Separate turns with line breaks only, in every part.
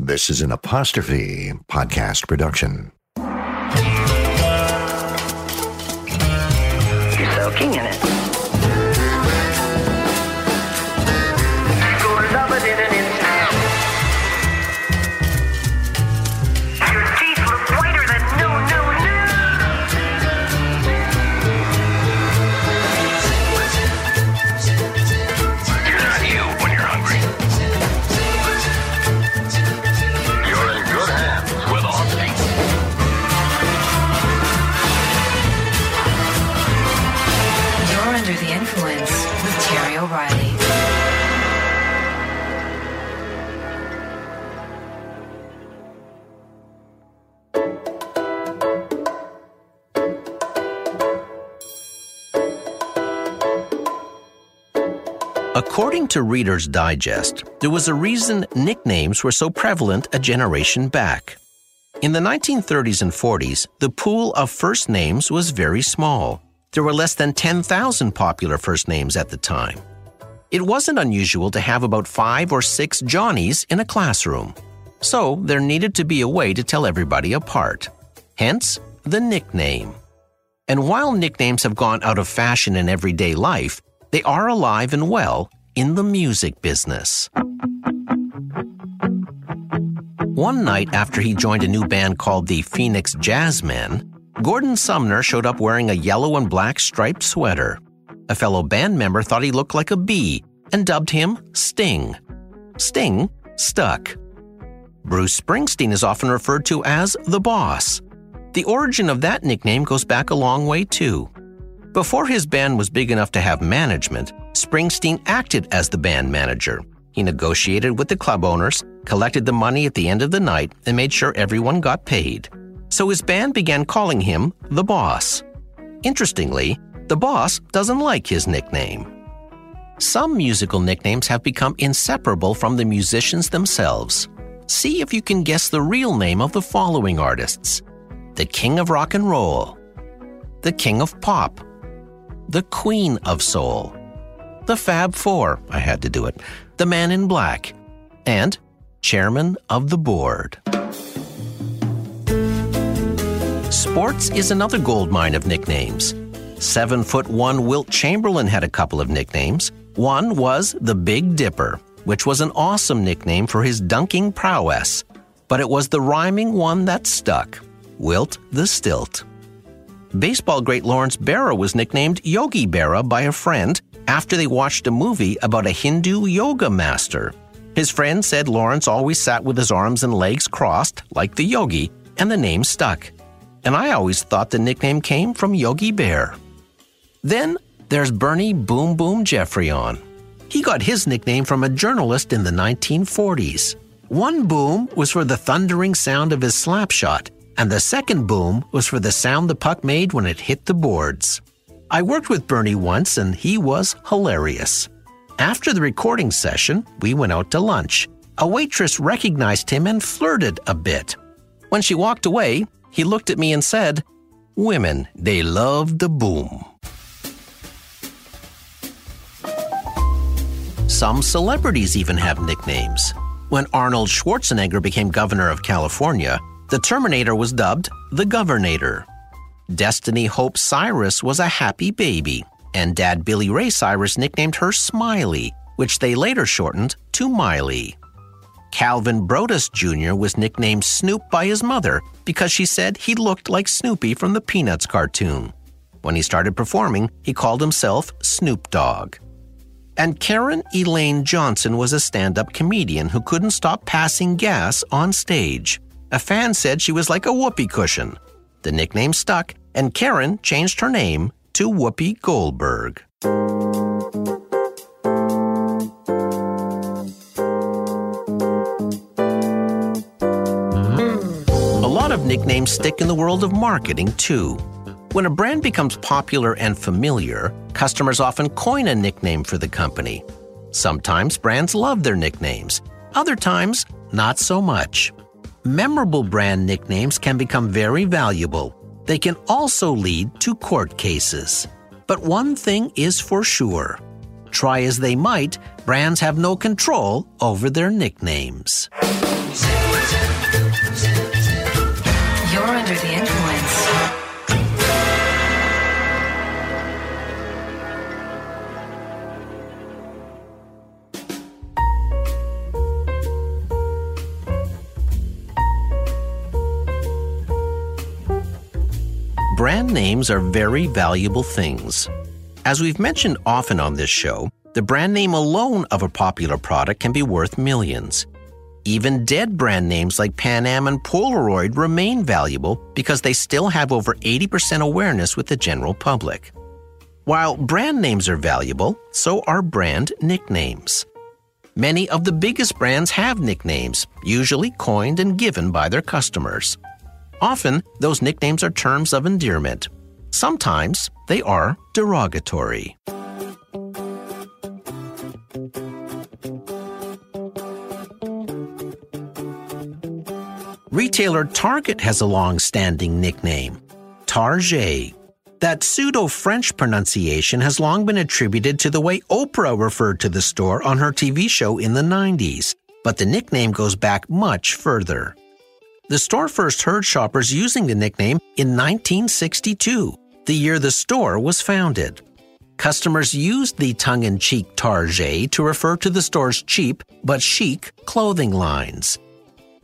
This is an apostrophe podcast production.
You're soaking in it.
According to Reader's Digest, there was a reason nicknames were so prevalent a generation back. In the 1930s and 40s, the pool of first names was very small. There were less than 10,000 popular first names at the time. It wasn't unusual to have about five or six Johnnies in a classroom. So there needed to be a way to tell everybody apart. Hence, the nickname. And while nicknames have gone out of fashion in everyday life, they are alive and well in the music business. One night after he joined a new band called the Phoenix Jazzmen, Gordon Sumner showed up wearing a yellow and black striped sweater. A fellow band member thought he looked like a bee and dubbed him Sting. Sting stuck. Bruce Springsteen is often referred to as the boss. The origin of that nickname goes back a long way, too. Before his band was big enough to have management, Springsteen acted as the band manager. He negotiated with the club owners, collected the money at the end of the night, and made sure everyone got paid. So his band began calling him the boss. Interestingly, The boss doesn't like his nickname. Some musical nicknames have become inseparable from the musicians themselves. See if you can guess the real name of the following artists the King of Rock and Roll, the King of Pop, the Queen of Soul, the Fab Four, I had to do it, the Man in Black, and Chairman of the Board. Sports is another gold mine of nicknames. Seven foot one Wilt Chamberlain had a couple of nicknames. One was the Big Dipper, which was an awesome nickname for his dunking prowess, but it was the rhyming one that stuck Wilt the Stilt. Baseball great Lawrence Berra was nicknamed Yogi Berra by a friend after they watched a movie about a Hindu yoga master. His friend said Lawrence always sat with his arms and legs crossed, like the yogi, and the name stuck. And I always thought the nickname came from Yogi Bear. Then there's Bernie Boom Boom Geoffrion. He got his nickname from a journalist in the 1940s. One boom was for the thundering sound of his slap shot, and the second boom was for the sound the puck made when it hit the boards. I worked with Bernie once, and he was hilarious. After the recording session, we went out to lunch. A waitress recognized him and flirted a bit. When she walked away, he looked at me and said, Women, they love the boom. Some celebrities even have nicknames. When Arnold Schwarzenegger became governor of California, the Terminator was dubbed the Governator. Destiny Hope Cyrus was a happy baby, and Dad Billy Ray Cyrus nicknamed her Smiley, which they later shortened to Miley. Calvin Broadus Jr. was nicknamed Snoop by his mother because she said he looked like Snoopy from the Peanuts cartoon. When he started performing, he called himself Snoop Dogg. And Karen Elaine Johnson was a stand up comedian who couldn't stop passing gas on stage. A fan said she was like a whoopee cushion. The nickname stuck, and Karen changed her name to Whoopi Goldberg. A lot of nicknames stick in the world of marketing, too. When a brand becomes popular and familiar, customers often coin a nickname for the company. Sometimes brands love their nicknames, other times, not so much. Memorable brand nicknames can become very valuable. They can also lead to court cases. But one thing is for sure try as they might, brands have no control over their nicknames.
You're under the influence.
Brand names are very valuable things. As we've mentioned often on this show, the brand name alone of a popular product can be worth millions. Even dead brand names like Pan Am and Polaroid remain valuable because they still have over 80% awareness with the general public. While brand names are valuable, so are brand nicknames. Many of the biggest brands have nicknames, usually coined and given by their customers. Often, those nicknames are terms of endearment. Sometimes they are derogatory. Retailer Target has a long standing nickname, Tarjay. That pseudo French pronunciation has long been attributed to the way Oprah referred to the store on her TV show in the 90s, but the nickname goes back much further. The store first heard shoppers using the nickname in 1962, the year the store was founded. Customers used the tongue in cheek Tarjay to refer to the store's cheap but chic clothing lines.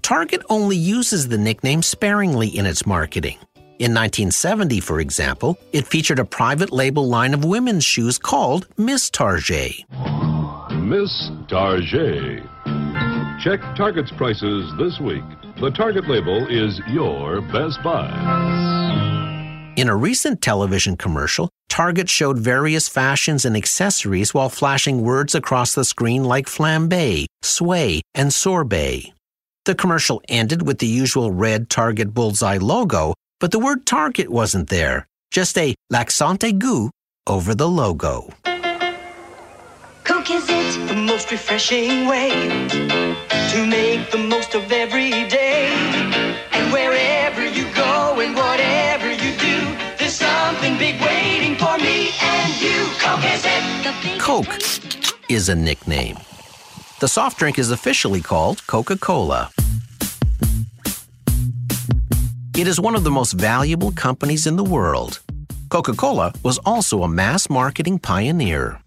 Target only uses the nickname sparingly in its marketing. In 1970, for example, it featured a private label line of women's shoes called Miss Target.
Miss Target. Check Target's prices this week. The Target label is your best buy.
In a recent television commercial, Target showed various fashions and accessories while flashing words across the screen like flambe, sway, and sorbet. The commercial ended with the usual red Target bullseye logo, but the word Target wasn't there, just a l'accent aigu over the logo.
Coke is it the most refreshing way to make the most of every day. And wherever you go and whatever you do, there's something big waiting for me and you. Coke is it.
Coke is a nickname. The soft drink is officially called Coca Cola. It is one of the most valuable companies in the world. Coca Cola was also a mass marketing pioneer.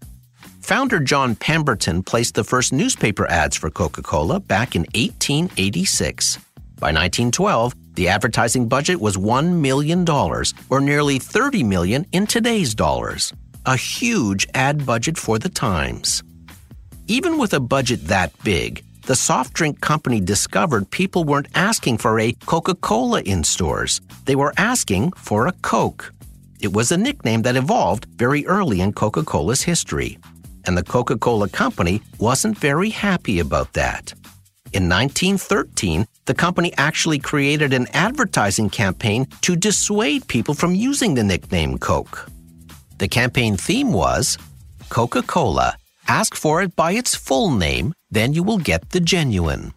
Founder John Pemberton placed the first newspaper ads for Coca Cola back in 1886. By 1912, the advertising budget was $1 million, or nearly 30 million in today's dollars. A huge ad budget for the times. Even with a budget that big, the soft drink company discovered people weren't asking for a Coca Cola in stores. They were asking for a Coke. It was a nickname that evolved very early in Coca Cola's history and the Coca Cola Company wasn't very happy about that. In 1913, the company actually created an advertising campaign to dissuade people from using the nickname Coke. The campaign theme was Coca Cola, ask for it by its full name, then you will get the genuine.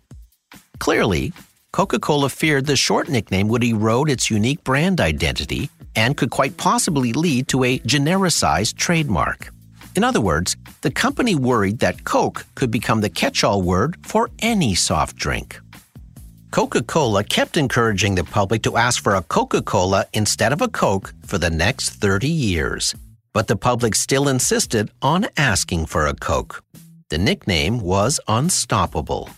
Clearly, Coca Cola feared the short nickname would erode its unique brand identity and could quite possibly lead to a genericized trademark. In other words, the company worried that Coke could become the catch all word for any soft drink. Coca Cola kept encouraging the public to ask for a Coca Cola instead of a Coke for the next 30 years. But the public still insisted on asking for a Coke. The nickname was unstoppable.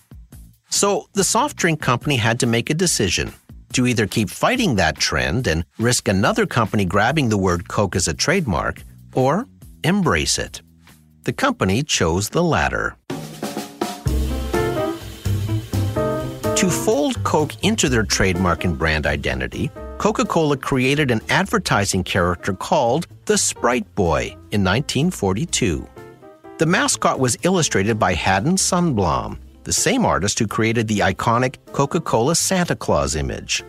So the soft drink company had to make a decision to either keep fighting that trend and risk another company grabbing the word Coke as a trademark, or embrace it. The company chose the latter. To fold Coke into their trademark and brand identity, Coca Cola created an advertising character called the Sprite Boy in 1942. The mascot was illustrated by Haddon Sundblom, the same artist who created the iconic Coca Cola Santa Claus image.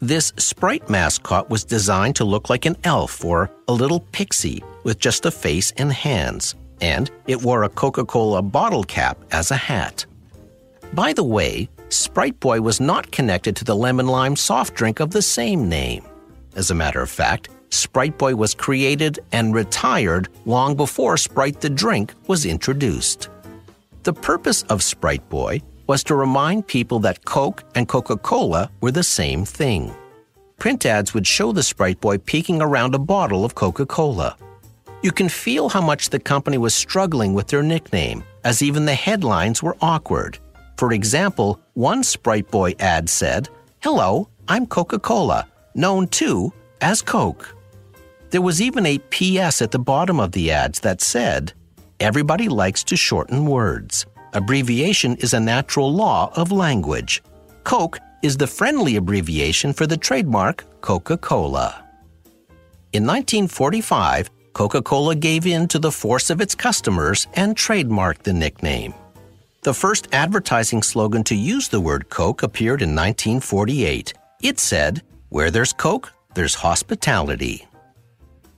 This Sprite mascot was designed to look like an elf or a little pixie with just a face and hands, and it wore a Coca Cola bottle cap as a hat. By the way, Sprite Boy was not connected to the lemon lime soft drink of the same name. As a matter of fact, Sprite Boy was created and retired long before Sprite the drink was introduced. The purpose of Sprite Boy was to remind people that Coke and Coca Cola were the same thing. Print ads would show the Sprite Boy peeking around a bottle of Coca Cola. You can feel how much the company was struggling with their nickname, as even the headlines were awkward. For example, one Sprite Boy ad said, Hello, I'm Coca Cola, known too as Coke. There was even a PS at the bottom of the ads that said, Everybody likes to shorten words. Abbreviation is a natural law of language. Coke is the friendly abbreviation for the trademark Coca Cola. In 1945, Coca Cola gave in to the force of its customers and trademarked the nickname. The first advertising slogan to use the word Coke appeared in 1948. It said, Where there's Coke, there's hospitality.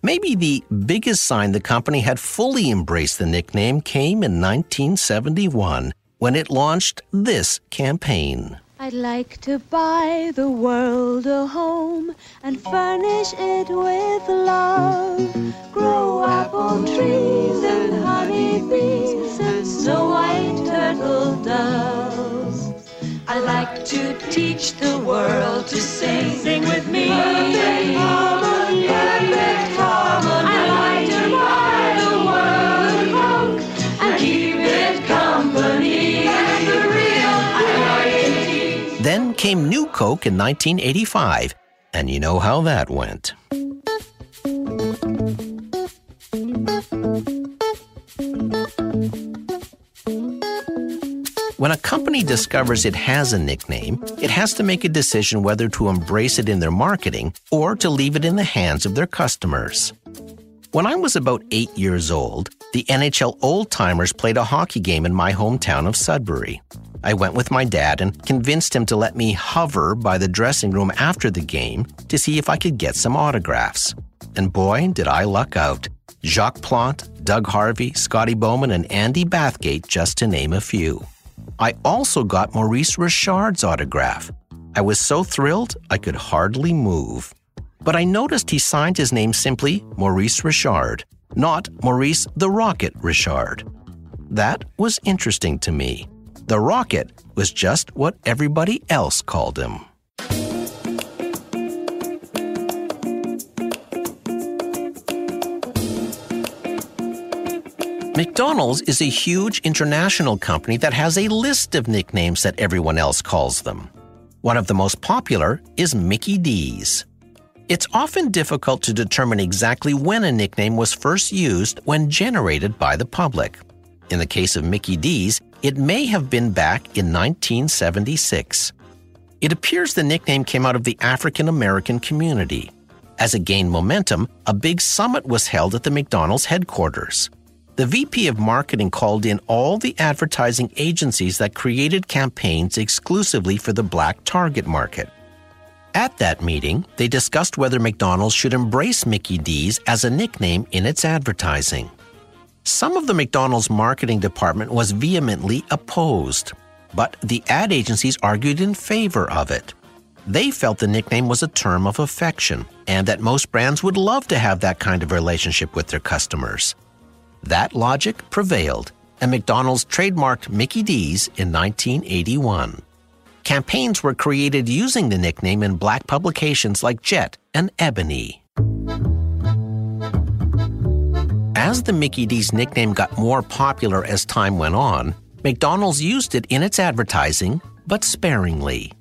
Maybe the biggest sign the company had fully embraced the nickname came in 1971 when it launched this campaign.
I'd like to buy the world a home and furnish it with love. Grow apple trees and honey bees and snow white turtle doves. I'd like to teach the world to sing. Sing with me. Like
Then came New Coke in 1985, and you know how that went. When a company discovers it has a nickname, it has to make a decision whether to embrace it in their marketing or to leave it in the hands of their customers. When I was about eight years old, the NHL Old Timers played a hockey game in my hometown of Sudbury. I went with my dad and convinced him to let me hover by the dressing room after the game to see if I could get some autographs. And boy, did I luck out. Jacques Plante, Doug Harvey, Scotty Bowman, and Andy Bathgate, just to name a few. I also got Maurice Richard's autograph. I was so thrilled I could hardly move. But I noticed he signed his name simply Maurice Richard, not Maurice the Rocket Richard. That was interesting to me. The Rocket was just what everybody else called him. McDonald's is a huge international company that has a list of nicknames that everyone else calls them. One of the most popular is Mickey D's. It's often difficult to determine exactly when a nickname was first used when generated by the public. In the case of Mickey D's, it may have been back in 1976. It appears the nickname came out of the African American community. As it gained momentum, a big summit was held at the McDonald's headquarters. The VP of marketing called in all the advertising agencies that created campaigns exclusively for the black target market. At that meeting, they discussed whether McDonald's should embrace Mickey D's as a nickname in its advertising. Some of the McDonald's marketing department was vehemently opposed, but the ad agencies argued in favor of it. They felt the nickname was a term of affection and that most brands would love to have that kind of relationship with their customers. That logic prevailed, and McDonald's trademarked Mickey D's in 1981. Campaigns were created using the nickname in black publications like Jet and Ebony. As the Mickey D's nickname got more popular as time went on, McDonald's used it in its advertising, but sparingly.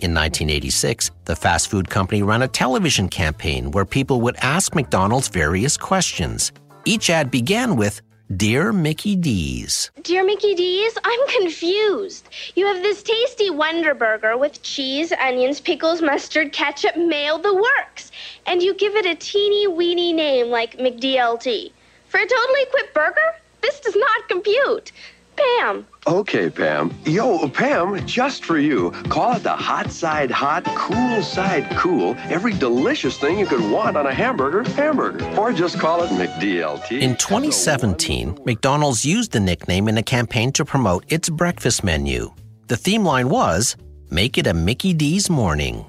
In 1986, the fast food company ran a television campaign where people would ask McDonald's various questions, each ad began with Dear Mickey D's.
Dear Mickey D's, I'm confused. You have this tasty Wonder Burger with cheese, onions, pickles, mustard, ketchup, mayo, the works. And you give it a teeny weeny name like McDLT. For a totally equipped burger? This does not compute. Pam.
Okay, Pam. Yo, Pam, just for you. Call it the hot side hot, cool side cool. Every delicious thing you could want on a hamburger, hamburger. Or just call it McDLT.
In 2017, McDonald's used the nickname in a campaign to promote its breakfast menu. The theme line was Make it a Mickey D's morning.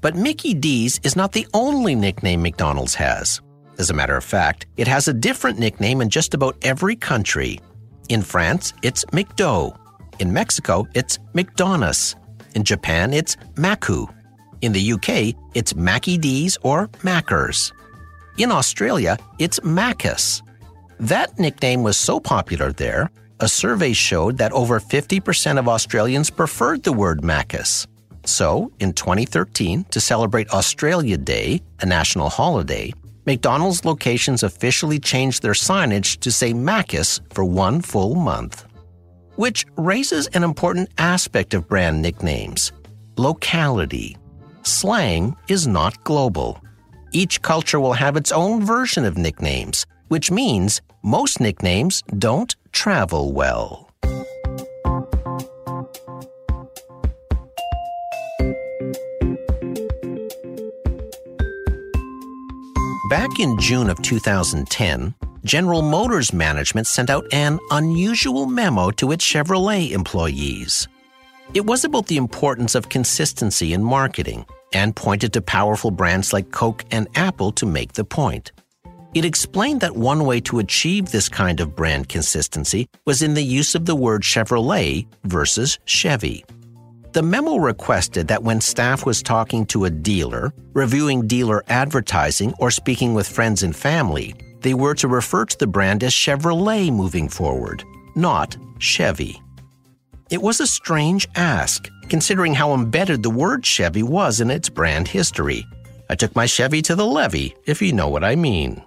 But Mickey D's is not the only nickname McDonald's has. As a matter of fact, it has a different nickname in just about every country. In France, it's McDo. In Mexico, it's McDonald's. In Japan, it's Macu. In the UK, it's Mackie D's or Mackers. In Australia, it's Macca's. That nickname was so popular there, a survey showed that over 50% of Australians preferred the word Macca's. So, in 2013, to celebrate Australia Day, a national holiday, McDonald's locations officially changed their signage to say Macca's for one full month. Which raises an important aspect of brand nicknames locality. Slang is not global. Each culture will have its own version of nicknames, which means most nicknames don't travel well. Back in June of 2010, General Motors management sent out an unusual memo to its Chevrolet employees. It was about the importance of consistency in marketing and pointed to powerful brands like Coke and Apple to make the point. It explained that one way to achieve this kind of brand consistency was in the use of the word Chevrolet versus Chevy. The memo requested that when staff was talking to a dealer, reviewing dealer advertising, or speaking with friends and family, they were to refer to the brand as Chevrolet moving forward, not Chevy. It was a strange ask, considering how embedded the word Chevy was in its brand history. I took my Chevy to the levee, if you know what I mean.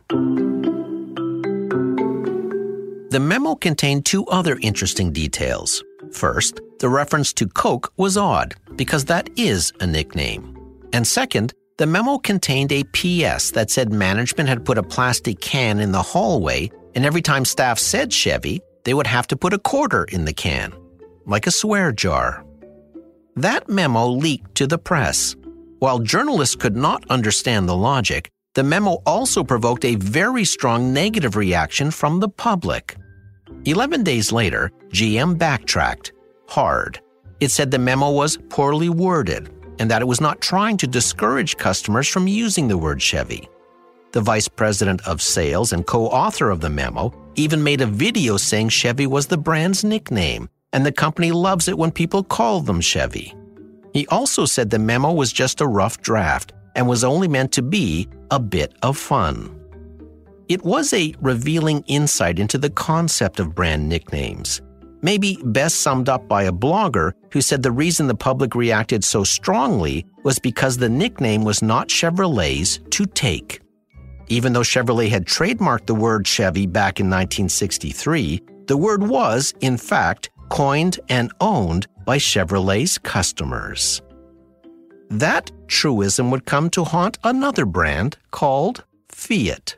The memo contained two other interesting details. First, the reference to Coke was odd, because that is a nickname. And second, the memo contained a PS that said management had put a plastic can in the hallway, and every time staff said Chevy, they would have to put a quarter in the can, like a swear jar. That memo leaked to the press. While journalists could not understand the logic, The memo also provoked a very strong negative reaction from the public. 11 days later, GM backtracked hard. It said the memo was poorly worded and that it was not trying to discourage customers from using the word Chevy. The vice president of sales and co author of the memo even made a video saying Chevy was the brand's nickname, and the company loves it when people call them Chevy. He also said the memo was just a rough draft and was only meant to be a bit of fun. It was a revealing insight into the concept of brand nicknames. Maybe best summed up by a blogger who said the reason the public reacted so strongly was because the nickname was not Chevrolet's to take. Even though Chevrolet had trademarked the word Chevy back in 1963, the word was, in fact, coined and owned by Chevrolet's customers. That truism would come to haunt another brand called Fiat.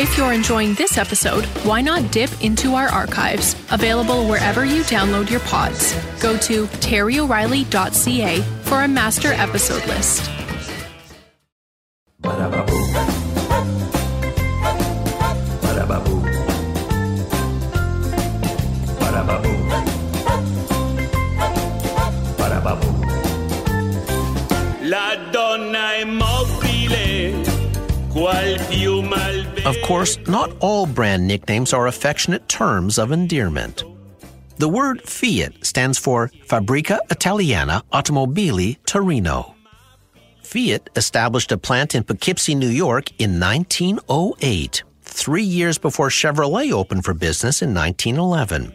If you're enjoying this episode, why not dip into our archives, available wherever you download your pods. Go to terryoreilly.ca for a master episode list.
Of course, not all brand nicknames are affectionate terms of endearment. The word Fiat stands for Fabbrica Italiana Automobili Torino. Fiat established a plant in Poughkeepsie, New York in 1908, three years before Chevrolet opened for business in 1911.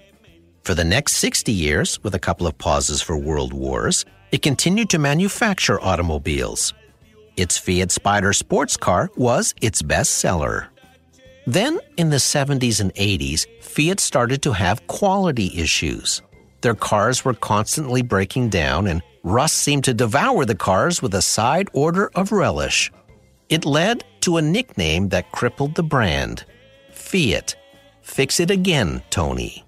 For the next 60 years, with a couple of pauses for world wars, it continued to manufacture automobiles. Its Fiat Spider sports car was its best seller. Then, in the 70s and 80s, Fiat started to have quality issues. Their cars were constantly breaking down, and rust seemed to devour the cars with a side order of relish. It led to a nickname that crippled the brand Fiat. Fix it again, Tony.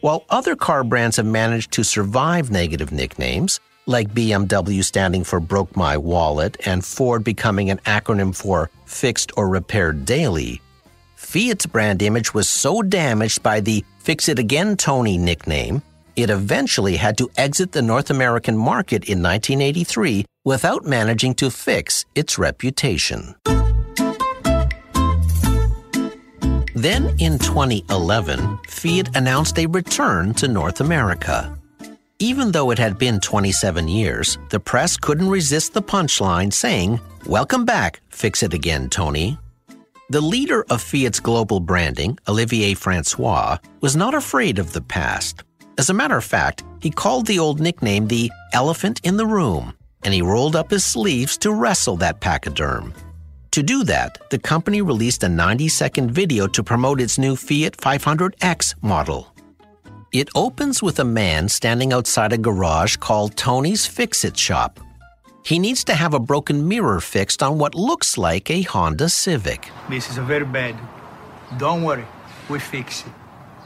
While other car brands have managed to survive negative nicknames, like BMW standing for Broke My Wallet and Ford becoming an acronym for Fixed or Repaired Daily, Fiat's brand image was so damaged by the Fix It Again Tony nickname, it eventually had to exit the North American market in 1983 without managing to fix its reputation. Then in 2011, Fiat announced a return to North America. Even though it had been 27 years, the press couldn't resist the punchline saying, Welcome back, fix it again, Tony. The leader of Fiat's global branding, Olivier Francois, was not afraid of the past. As a matter of fact, he called the old nickname the elephant in the room, and he rolled up his sleeves to wrestle that pachyderm. To do that, the company released a 90 second video to promote its new Fiat 500X model. It opens with a man standing outside a garage called Tony's Fix It Shop. He needs to have a broken mirror fixed on what looks like a Honda Civic.
This is very bad. Don't worry, we fix it.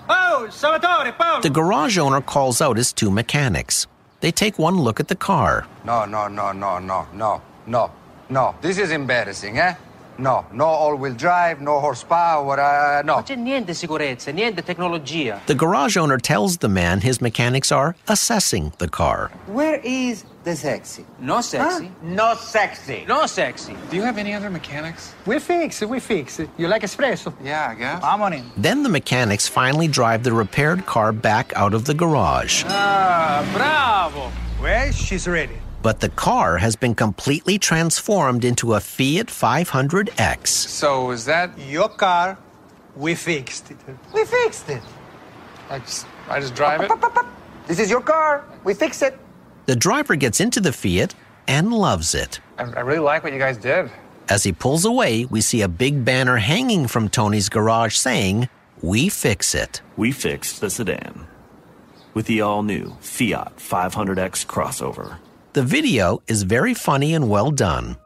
Oh, Salvatore, Paolo!
The garage owner calls out his two mechanics. They take one look at the car.
No, no, no, no, no, no, no, no. This is embarrassing, eh? No, no all-wheel drive, no horsepower, uh, no.
C'è niente sicurezza, niente tecnologia.
The garage owner tells the man his mechanics are assessing the car.
Where is the sexy?
No sexy.
No sexy.
No sexy.
Do you have any other mechanics?
We fix it, we fix it. You like espresso?
Yeah, I guess.
I'm on in.
Then the mechanics finally drive the repaired car back out of the garage.
Ah, bravo. Well, she's ready.
But the car has been completely transformed into a Fiat 500X.
So is that
Your car, we fixed it.
we fixed it? I just, I just drive it. This is your car. We fix it.
The driver gets into the Fiat and loves it.
I, I really like what you guys did.
As he pulls away, we see a big banner hanging from Tony's garage saying, We fix it.
We fixed the sedan with the all new Fiat 500X crossover.
The video is very funny and well done.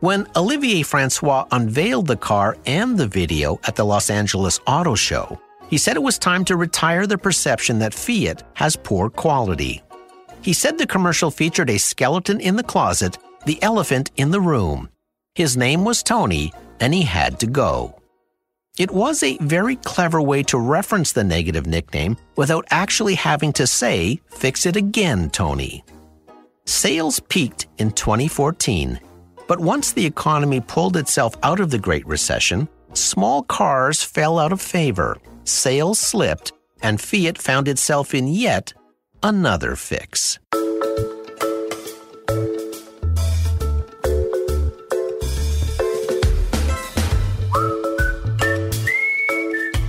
When Olivier Francois unveiled the car and the video at the Los Angeles Auto Show, he said it was time to retire the perception that Fiat has poor quality. He said the commercial featured a skeleton in the closet, the elephant in the room. His name was Tony, and he had to go. It was a very clever way to reference the negative nickname without actually having to say, Fix it again, Tony. Sales peaked in 2014, but once the economy pulled itself out of the Great Recession, small cars fell out of favor, sales slipped, and Fiat found itself in yet another fix.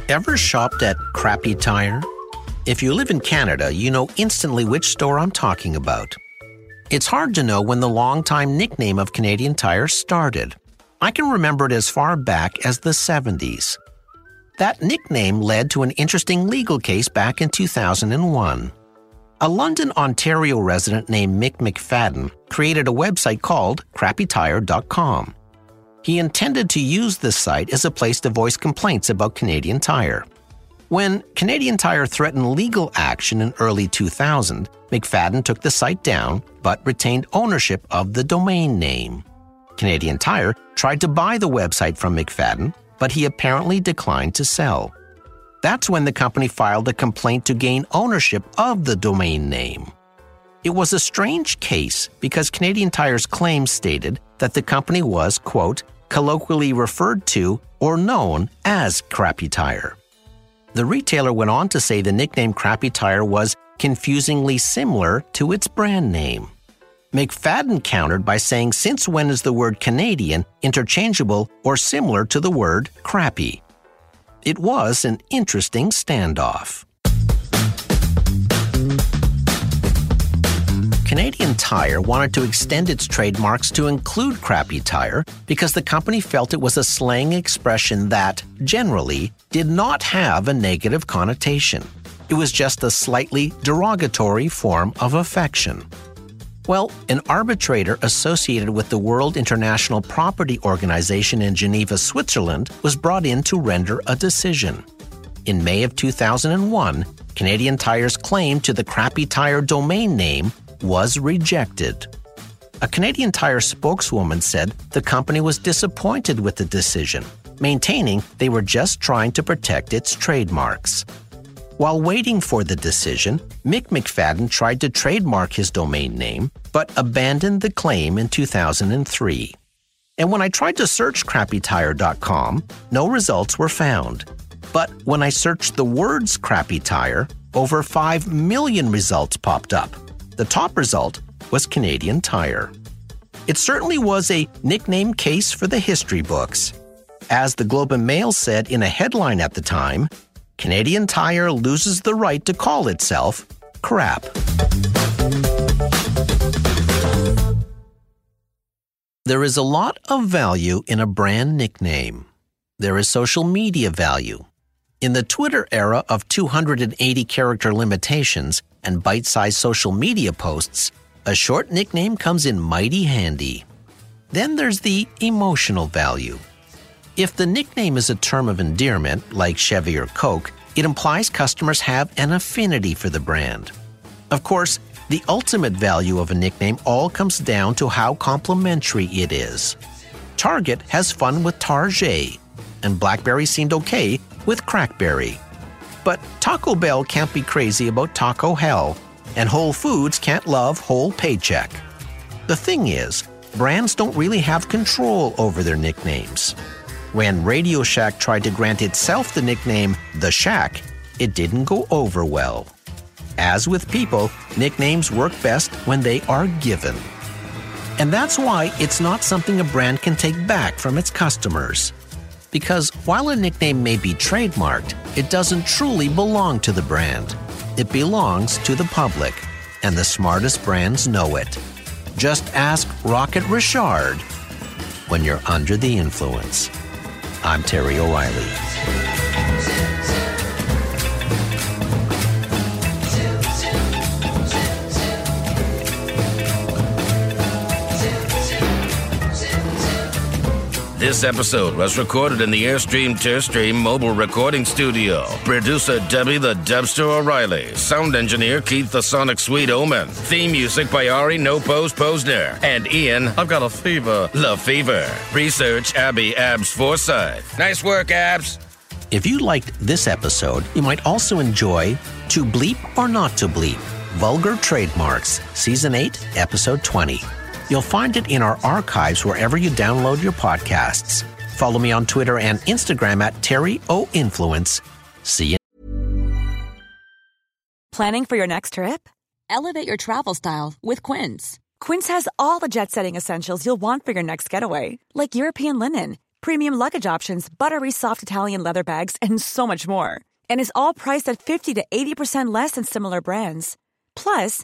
Ever shopped at Crappy Tire? If you live in Canada, you know instantly which store I'm talking about. It's hard to know when the longtime nickname of Canadian Tire started. I can remember it as far back as the 70s. That nickname led to an interesting legal case back in 2001. A London, Ontario resident named Mick McFadden created a website called crappytire.com. He intended to use this site as a place to voice complaints about Canadian Tire. When Canadian Tire threatened legal action in early 2000, McFadden took the site down but retained ownership of the domain name. Canadian Tire tried to buy the website from McFadden, but he apparently declined to sell. That's when the company filed a complaint to gain ownership of the domain name. It was a strange case because Canadian Tire's claims stated that the company was, quote, colloquially referred to or known as Crappy Tire. The retailer went on to say the nickname Crappy Tire was confusingly similar to its brand name. McFadden countered by saying, Since when is the word Canadian interchangeable or similar to the word crappy? It was an interesting standoff. Canadian Tire wanted to extend its trademarks to include crappy tire because the company felt it was a slang expression that, generally, did not have a negative connotation. It was just a slightly derogatory form of affection. Well, an arbitrator associated with the World International Property Organization in Geneva, Switzerland, was brought in to render a decision. In May of 2001, Canadian Tire's claim to the Crappy Tire domain name was rejected. A Canadian Tire spokeswoman said the company was disappointed with the decision, maintaining they were just trying to protect its trademarks. While waiting for the decision, Mick McFadden tried to trademark his domain name, but abandoned the claim in 2003. And when I tried to search crappytire.com, no results were found. But when I searched the words crappy tire, over 5 million results popped up. The top result was Canadian Tire. It certainly was a nickname case for the history books. As the Globe and Mail said in a headline at the time, Canadian Tire loses the right to call itself crap. There is a lot of value in a brand nickname. There is social media value. In the Twitter era of 280 character limitations and bite sized social media posts, a short nickname comes in mighty handy. Then there's the emotional value. If the nickname is a term of endearment, like Chevy or Coke, it implies customers have an affinity for the brand. Of course, the ultimate value of a nickname all comes down to how complimentary it is. Target has fun with Tarjay, and BlackBerry seemed okay with Crackberry. But Taco Bell can't be crazy about Taco Hell, and Whole Foods can't love Whole Paycheck. The thing is, brands don't really have control over their nicknames. When Radio Shack tried to grant itself the nickname The Shack, it didn't go over well. As with people, nicknames work best when they are given. And that's why it's not something a brand can take back from its customers. Because while a nickname may be trademarked, it doesn't truly belong to the brand. It belongs to the public, and the smartest brands know it. Just ask Rocket Richard when you're under the influence. I'm Terry O'Reilly.
This episode was recorded in the Airstream Tearstream mobile recording studio. Producer Debbie the Debster O'Reilly. Sound engineer Keith the Sonic Sweet Omen. Theme music by Ari No Pose Posner. And Ian, I've got a fever. LeFeuvre. Research Abby Abs Forsyth. Nice work, Abs.
If you liked this episode, you might also enjoy To Bleep or Not to Bleep Vulgar Trademarks, Season 8, Episode 20. You'll find it in our archives wherever you download your podcasts. Follow me on Twitter and Instagram at Terry O Influence. See you.
Planning for your next trip? Elevate your travel style with Quince. Quince has all the jet setting essentials you'll want for your next getaway, like European linen, premium luggage options, buttery soft Italian leather bags, and so much more. And is all priced at 50 to 80% less than similar brands. Plus,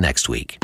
Next week.